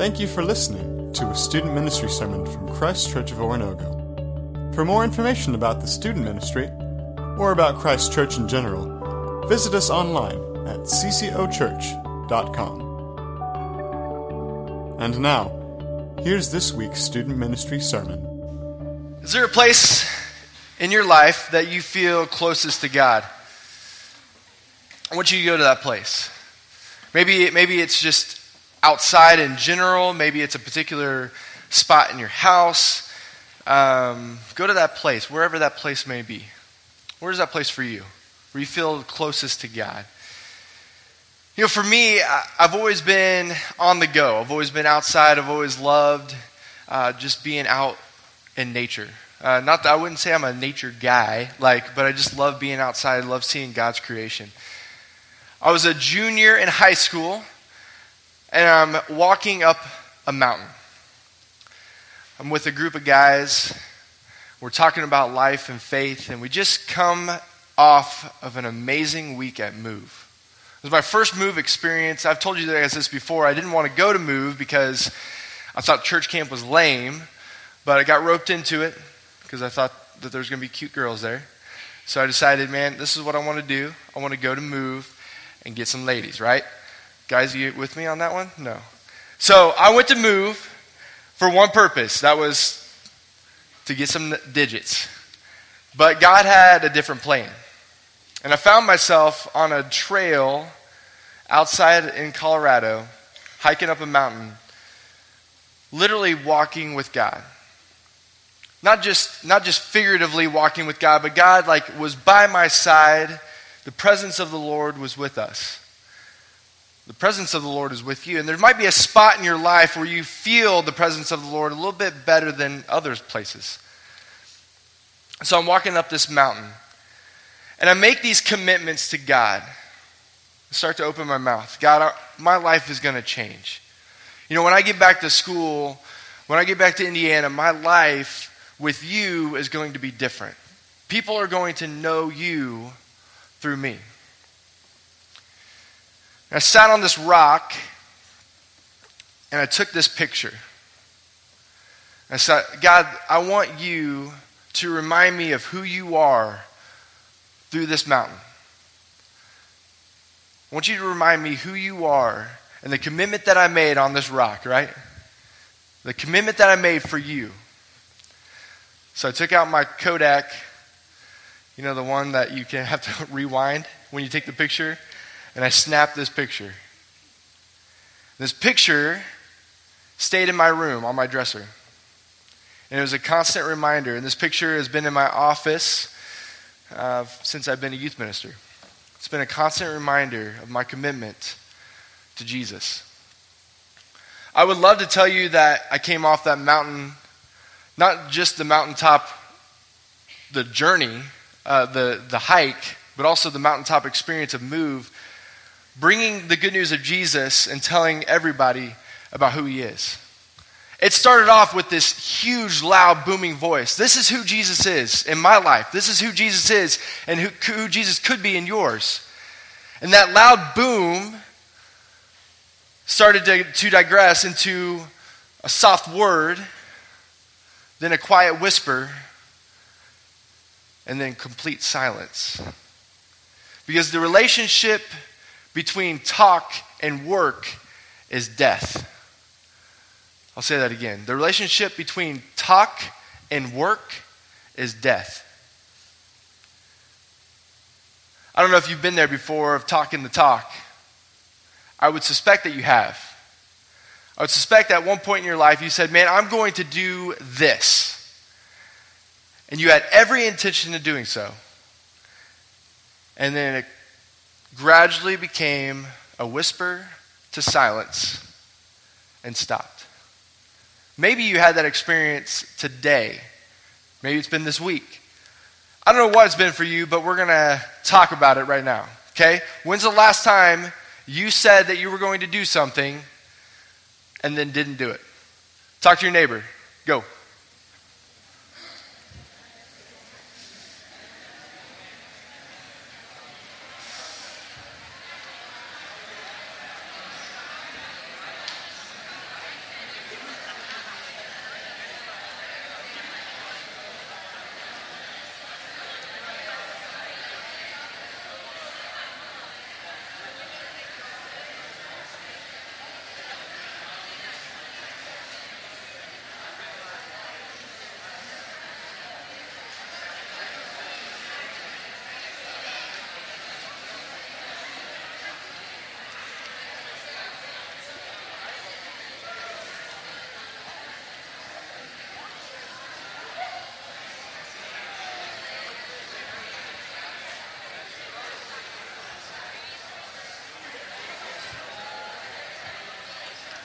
Thank you for listening to a student ministry sermon from Christ Church of Oronogo. For more information about the student ministry, or about Christ Church in general, visit us online at ccochurch.com. And now, here's this week's student ministry sermon. Is there a place in your life that you feel closest to God? I want you to go to that place. Maybe, maybe it's just outside in general. Maybe it's a particular spot in your house. Um, go to that place, wherever that place may be. Where's that place for you? Where you feel closest to God? You know, for me, I, have always been on the go. I've always been outside. I've always loved uh, just being out in nature. Uh, not that I wouldn't say I'm a nature guy, like, but I just love being outside. I love seeing God's creation. I was a junior in high school, and I'm walking up a mountain. I'm with a group of guys. We're talking about life and faith, and we just come off of an amazing week at Move. It was my first Move experience. I've told you guys this before. I didn't want to go to Move because I thought church camp was lame, but I got roped into it because I thought that there was going to be cute girls there. So I decided, man, this is what I want to do. I want to go to Move and get some ladies, right? Guys, you with me on that one? No. So I went to move for one purpose. That was to get some digits. But God had a different plan. And I found myself on a trail outside in Colorado, hiking up a mountain, literally walking with God. Not just, not just figuratively walking with God, but God like was by my side the presence of the Lord was with us. The presence of the Lord is with you. And there might be a spot in your life where you feel the presence of the Lord a little bit better than other places. So I'm walking up this mountain. And I make these commitments to God. I start to open my mouth. God, my life is going to change. You know, when I get back to school, when I get back to Indiana, my life with you is going to be different. People are going to know you through me. I sat on this rock and I took this picture. I said, God, I want you to remind me of who you are through this mountain. I want you to remind me who you are and the commitment that I made on this rock, right? The commitment that I made for you. So I took out my Kodak you know, the one that you can have to rewind when you take the picture? And I snapped this picture. This picture stayed in my room on my dresser. And it was a constant reminder. And this picture has been in my office uh, since I've been a youth minister. It's been a constant reminder of my commitment to Jesus. I would love to tell you that I came off that mountain, not just the mountaintop, the journey, uh, the, the hike, but also the mountaintop experience of Move, bringing the good news of Jesus and telling everybody about who he is. It started off with this huge, loud, booming voice. This is who Jesus is in my life. This is who Jesus is and who, who Jesus could be in yours. And that loud boom started to, to digress into a soft word, then a quiet whisper, and then complete silence. Because the relationship between talk and work is death. I'll say that again. The relationship between talk and work is death. I don't know if you've been there before of talking the talk. I would suspect that you have. I would suspect at one point in your life you said, Man, I'm going to do this. And you had every intention of doing so. And then it gradually became a whisper to silence and stopped. Maybe you had that experience today. Maybe it's been this week. I don't know what it's been for you, but we're going to talk about it right now. Okay? When's the last time you said that you were going to do something and then didn't do it? Talk to your neighbor. Go.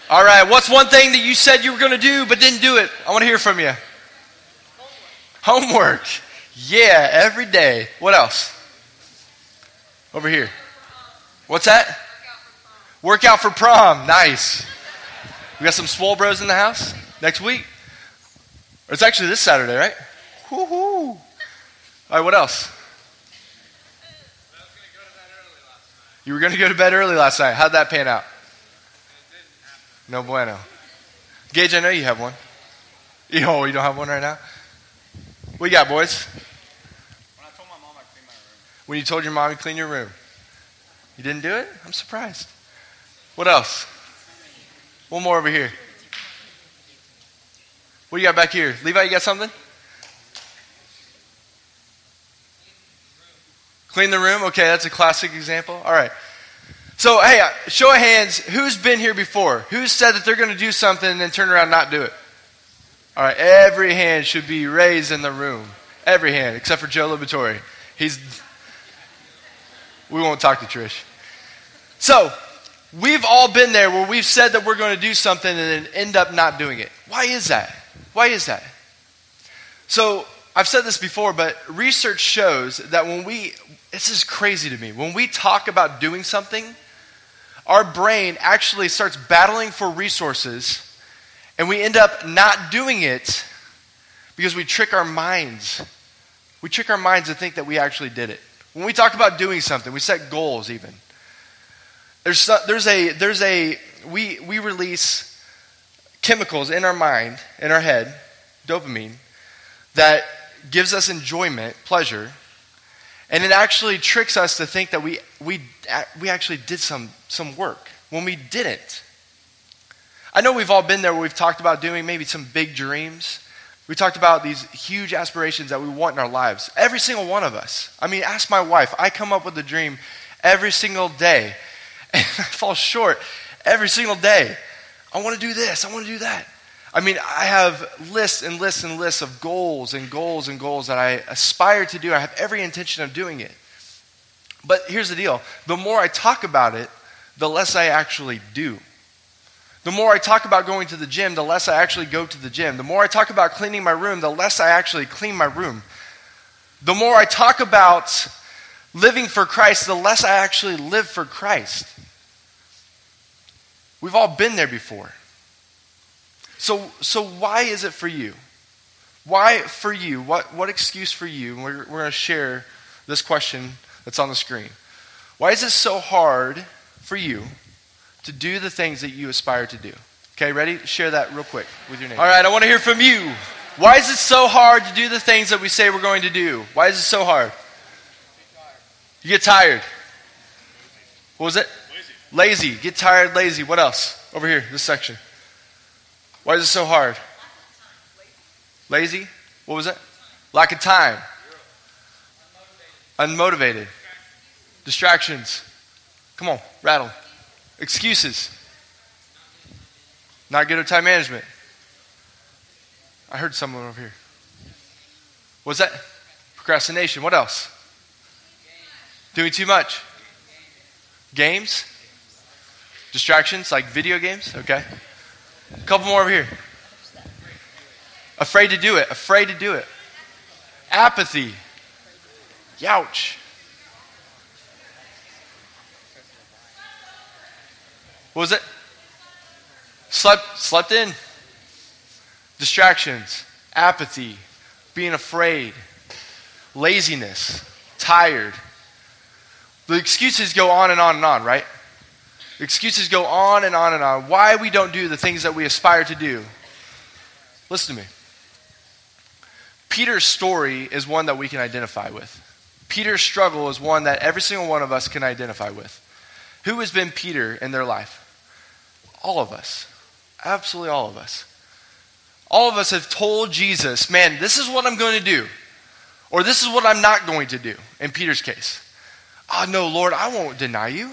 All right, what's one thing that you said you were going to do but didn't do it? I want to hear from you. Homework. Homework. Yeah, every day. What else? Over here. What's that? Workout for prom. Nice. We got some swole bros in the house next week. It's actually this Saturday, right? Woo-hoo. All right, what else? You were going to go to bed early last night. How'd that pan out? No bueno. Gage, I know you have one. Oh, you don't have one right now? What you got, boys? When I told my mom I cleaned my room. When you told your mom to clean your room. You didn't do it? I'm surprised. What else? One more over here. What do you got back here? Levi, you got something? Clean the room? Okay, that's a classic example. All right. So, hey, uh, show of hands, who's been here before? Who's said that they're going to do something and then turn around and not do it? All right, every hand should be raised in the room. Every hand, except for Joe Libatori. He's. We won't talk to Trish. So, we've all been there where we've said that we're going to do something and then end up not doing it. Why is that? Why is that? So, I've said this before, but research shows that when we, this is crazy to me, when we talk about doing something, our brain actually starts battling for resources and we end up not doing it because we trick our minds. We trick our minds to think that we actually did it. When we talk about doing something, we set goals even. There's, there's a, there's a, we, we release chemicals in our mind, in our head, dopamine, that gives us enjoyment, pleasure, and it actually tricks us to think that we, we, we actually did some, some work when we didn't. I know we've all been there where we've talked about doing maybe some big dreams. We talked about these huge aspirations that we want in our lives. Every single one of us. I mean, ask my wife. I come up with a dream every single day, and I fall short every single day. I want to do this, I want to do that. I mean, I have lists and lists and lists of goals and goals and goals that I aspire to do. I have every intention of doing it. But here's the deal the more I talk about it, the less I actually do. The more I talk about going to the gym, the less I actually go to the gym. The more I talk about cleaning my room, the less I actually clean my room. The more I talk about living for Christ, the less I actually live for Christ. We've all been there before. So, so why is it for you? Why for you? What, what excuse for you? we're, we're going to share this question that's on the screen. Why is it so hard for you to do the things that you aspire to do? Okay, ready? Share that real quick with your name. All right, I want to hear from you. Why is it so hard to do the things that we say we're going to do? Why is it so hard? You get tired. What was it? Lazy. lazy. Get tired, lazy. What else? Over here, this section. Why is it so hard? Lazy? What was it? Lack of time. Unmotivated. Distractions. Come on, rattle. Excuses. Not good at time management. I heard someone over here. What's that? Procrastination. What else? Doing too much. Games? Distractions like video games? Okay. A couple more over here. Afraid to do it. Afraid to do it. Apathy. Youch. What was it? Slept, slept in. Distractions. Apathy. Being afraid. Laziness. Tired. The excuses go on and on and on, right? Excuses go on and on and on. Why we don't do the things that we aspire to do. Listen to me. Peter's story is one that we can identify with. Peter's struggle is one that every single one of us can identify with. Who has been Peter in their life? All of us. Absolutely all of us. All of us have told Jesus, man, this is what I'm going to do. Or this is what I'm not going to do, in Peter's case. Oh, no, Lord, I won't deny you.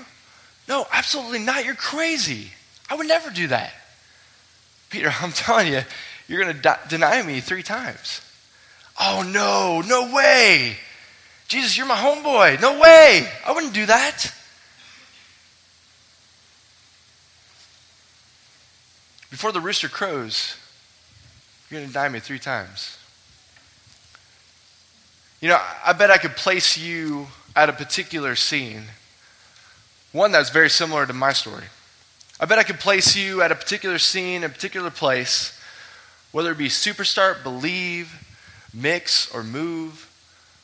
No, absolutely not. You're crazy. I would never do that. Peter, I'm telling you, you're going to de- deny me three times. Oh, no, no way. Jesus, you're my homeboy. No way. I wouldn't do that. before the rooster crows, you're going to deny me three times. You know, I bet I could place you at a particular scene, one that's very similar to my story. I bet I could place you at a particular scene, a particular place, whether it be Superstart, Believe, Mix, or Move,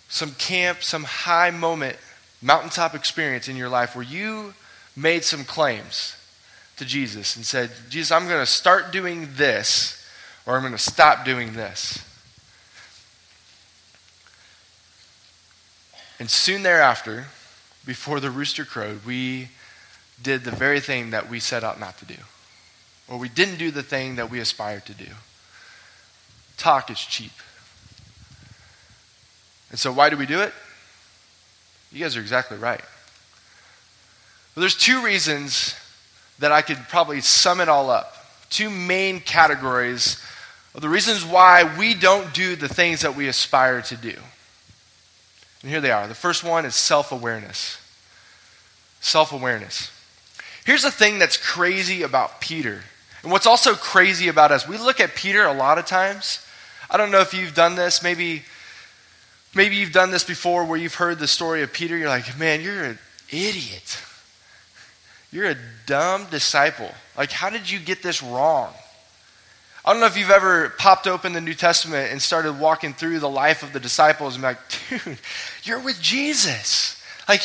some camp, some high moment, mountaintop experience in your life where you made some claims to Jesus and said, Jesus, I'm going to start doing this, or I'm going to stop doing this. And soon thereafter, before the rooster crowed, we did the very thing that we set out not to do. Or we didn't do the thing that we aspired to do. Talk is cheap. And so, why do we do it? You guys are exactly right. Well, there's two reasons that I could probably sum it all up. Two main categories of the reasons why we don't do the things that we aspire to do. And here they are. The first one is self awareness. Self awareness. Here's the thing that's crazy about Peter. And what's also crazy about us, we look at Peter a lot of times. I don't know if you've done this. Maybe, maybe you've done this before where you've heard the story of Peter. You're like, man, you're an idiot. You're a dumb disciple. Like, how did you get this wrong? I don't know if you've ever popped open the New Testament and started walking through the life of the disciples and like, dude, you're with Jesus. Like,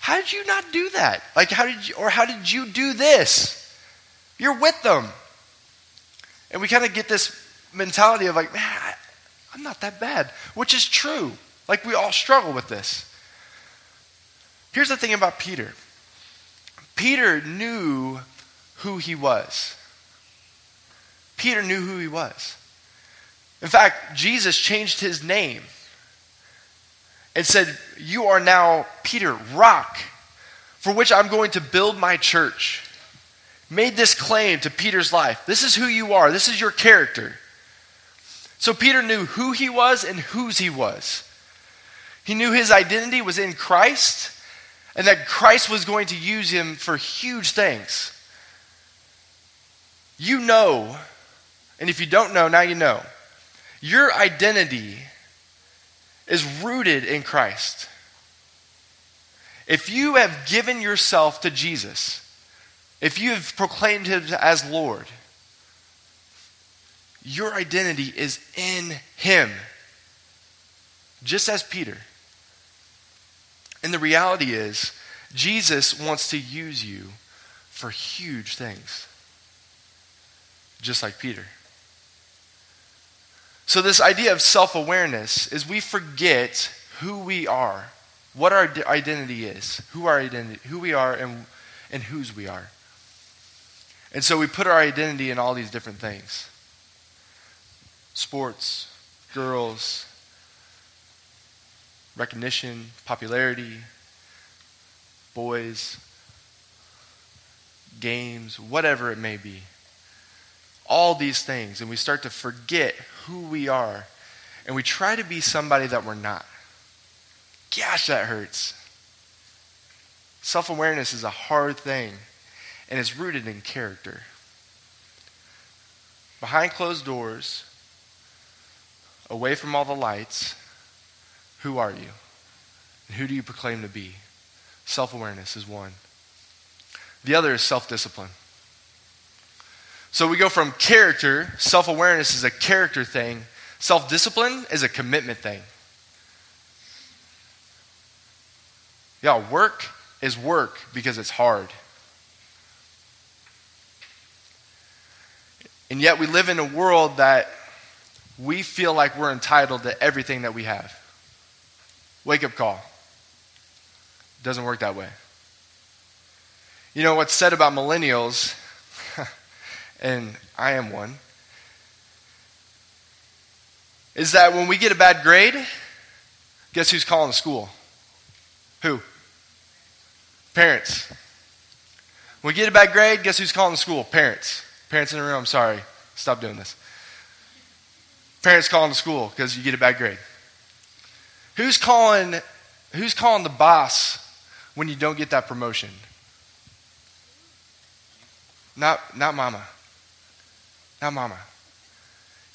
how did you not do that? Like, how did you, or how did you do this? You're with them. And we kind of get this mentality of like, man, I, I'm not that bad, which is true. Like, we all struggle with this. Here's the thing about Peter Peter knew who he was. Peter knew who he was. In fact, Jesus changed his name and said, You are now Peter, rock, for which I'm going to build my church. Made this claim to Peter's life. This is who you are, this is your character. So Peter knew who he was and whose he was. He knew his identity was in Christ and that Christ was going to use him for huge things. You know, and if you don't know, now you know. Your identity is rooted in Christ. If you have given yourself to Jesus, if you have proclaimed him as Lord, your identity is in him, just as Peter. And the reality is, Jesus wants to use you for huge things, just like Peter. So, this idea of self awareness is we forget who we are, what our identity is, who, our identity, who we are, and, and whose we are. And so we put our identity in all these different things sports, girls, recognition, popularity, boys, games, whatever it may be. All these things, and we start to forget who we are, and we try to be somebody that we're not. Gosh, that hurts. Self awareness is a hard thing, and it's rooted in character. Behind closed doors, away from all the lights, who are you? And who do you proclaim to be? Self awareness is one, the other is self discipline. So we go from character, self awareness is a character thing, self discipline is a commitment thing. Yeah, work is work because it's hard. And yet we live in a world that we feel like we're entitled to everything that we have. Wake up call. Doesn't work that way. You know what's said about millennials, and I am one, is that when we get a bad grade, guess who's calling the school? Who? Parents. When we get a bad grade, guess who's calling the school? Parents. Parents in the room, I'm sorry. Stop doing this. Parents calling the school because you get a bad grade. Who's calling, who's calling the boss when you don't get that promotion? Not, not mama. Not mama.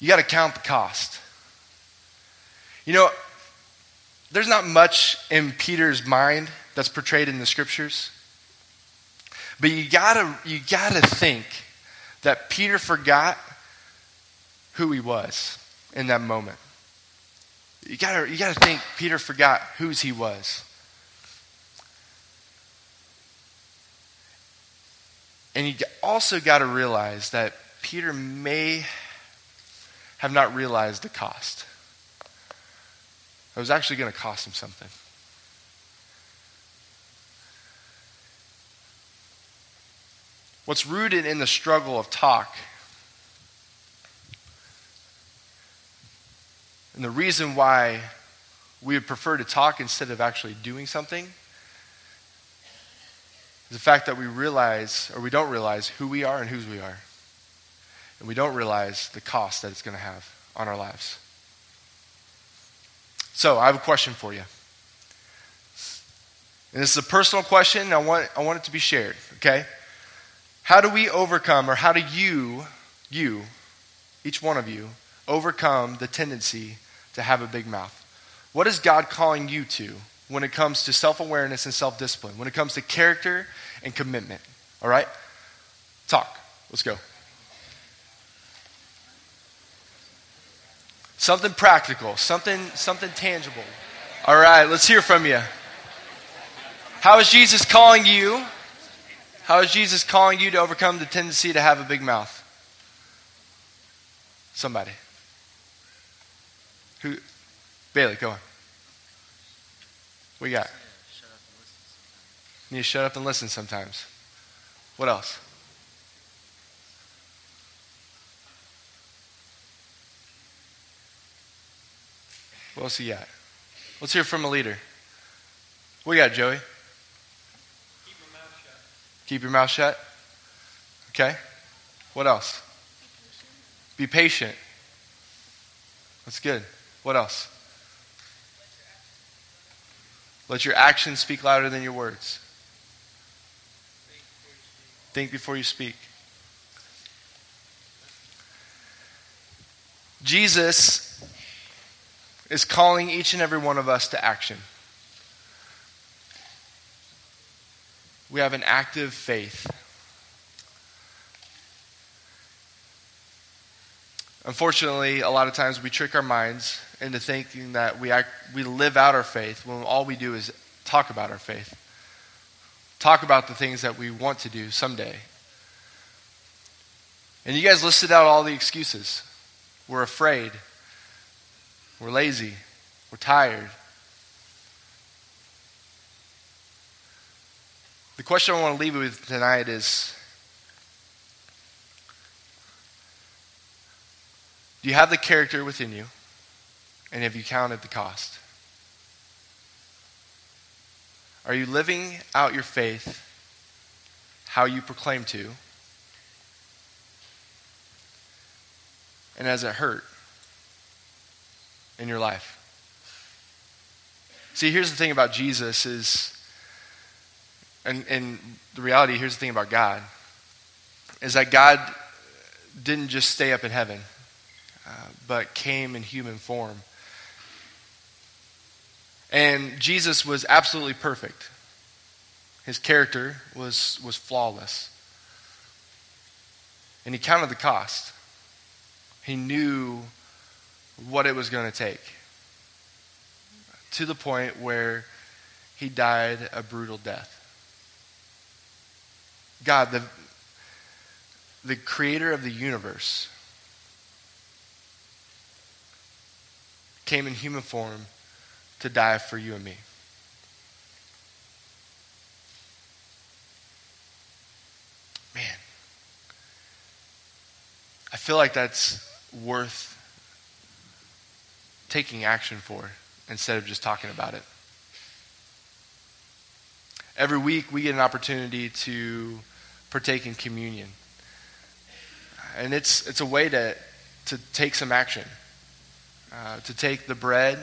You got to count the cost. You know, there's not much in Peter's mind that's portrayed in the scriptures. But you gotta, you gotta think that Peter forgot who he was in that moment. You gotta, you gotta think Peter forgot whose he was. And you also got to realize that Peter may have not realized the cost. It was actually going to cost him something. What's rooted in the struggle of talk and the reason why we would prefer to talk instead of actually doing something is the fact that we realize, or we don't realize, who we are and whose we are. And we don't realize the cost that it's going to have on our lives. So, I have a question for you. And this is a personal question. I want, I want it to be shared, okay? How do we overcome, or how do you, you, each one of you, overcome the tendency to have a big mouth? What is God calling you to when it comes to self awareness and self discipline, when it comes to character and commitment. All right? Talk. Let's go. Something practical, something, something tangible. All right, let's hear from you. How is Jesus calling you? How is Jesus calling you to overcome the tendency to have a big mouth? Somebody. Who? Bailey, go on. You got? You need to shut up and listen sometimes. What else? What else you got? Let's hear from a leader. What you got, Joey? Keep your mouth shut. Keep your mouth shut. Okay. What else? Be patient. That's good. What else? Let your actions speak louder than your words. Think before you speak. Jesus is calling each and every one of us to action. We have an active faith. Unfortunately, a lot of times we trick our minds into thinking that we, act, we live out our faith when all we do is talk about our faith. Talk about the things that we want to do someday. And you guys listed out all the excuses. We're afraid. We're lazy. We're tired. The question I want to leave you with tonight is Do you have the character within you? And have you counted the cost? Are you living out your faith how you proclaim to? And has it hurt in your life? See, here's the thing about Jesus is, and, and the reality, here's the thing about God, is that God didn't just stay up in heaven, uh, but came in human form. And Jesus was absolutely perfect. His character was, was flawless. And he counted the cost. He knew what it was going to take. To the point where he died a brutal death. God, the, the creator of the universe, came in human form to die for you and me. Man, I feel like that's worth taking action for instead of just talking about it. Every week, we get an opportunity to partake in communion. And it's, it's a way to, to take some action, uh, to take the bread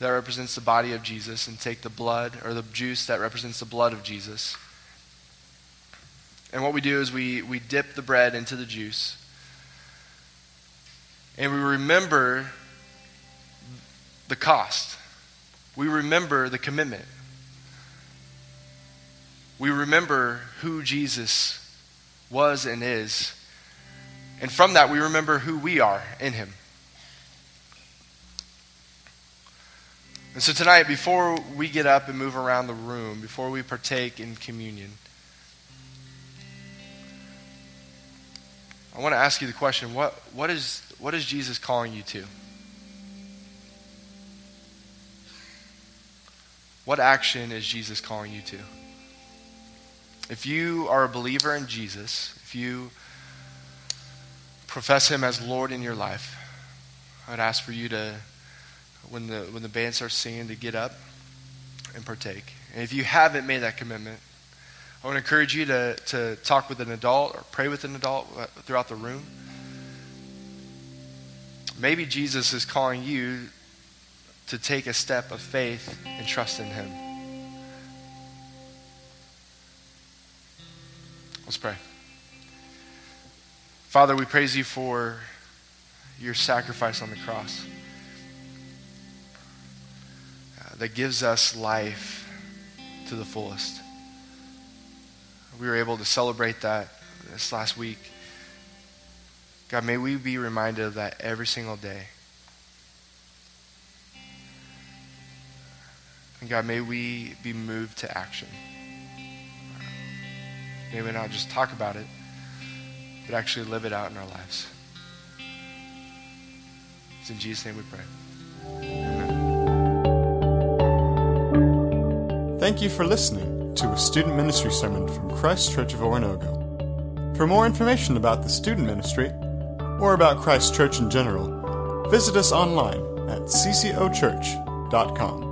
that represents the body of Jesus and take the blood or the juice that represents the blood of Jesus. And what we do is we, we dip the bread into the juice and we remember the cost. We remember the commitment. We remember who Jesus was and is. And from that, we remember who we are in him. And so tonight, before we get up and move around the room, before we partake in communion, I want to ask you the question what, what, is, what is Jesus calling you to? What action is Jesus calling you to? If you are a believer in Jesus, if you profess Him as Lord in your life, I'd ask for you to, when the, when the band starts singing, to get up and partake. And if you haven't made that commitment, I to encourage you to, to talk with an adult or pray with an adult uh, throughout the room. Maybe Jesus is calling you to take a step of faith and trust in Him. Let's pray. Father, we praise you for your sacrifice on the cross uh, that gives us life to the fullest. We were able to celebrate that this last week. God, may we be reminded of that every single day. And God, may we be moved to action. May we not just talk about it, but actually live it out in our lives. It's in Jesus' name we pray. Amen. Thank you for listening to a student ministry sermon from Christ Church of Oronogo. For more information about the student ministry, or about Christ Church in general, visit us online at ccochurch.com.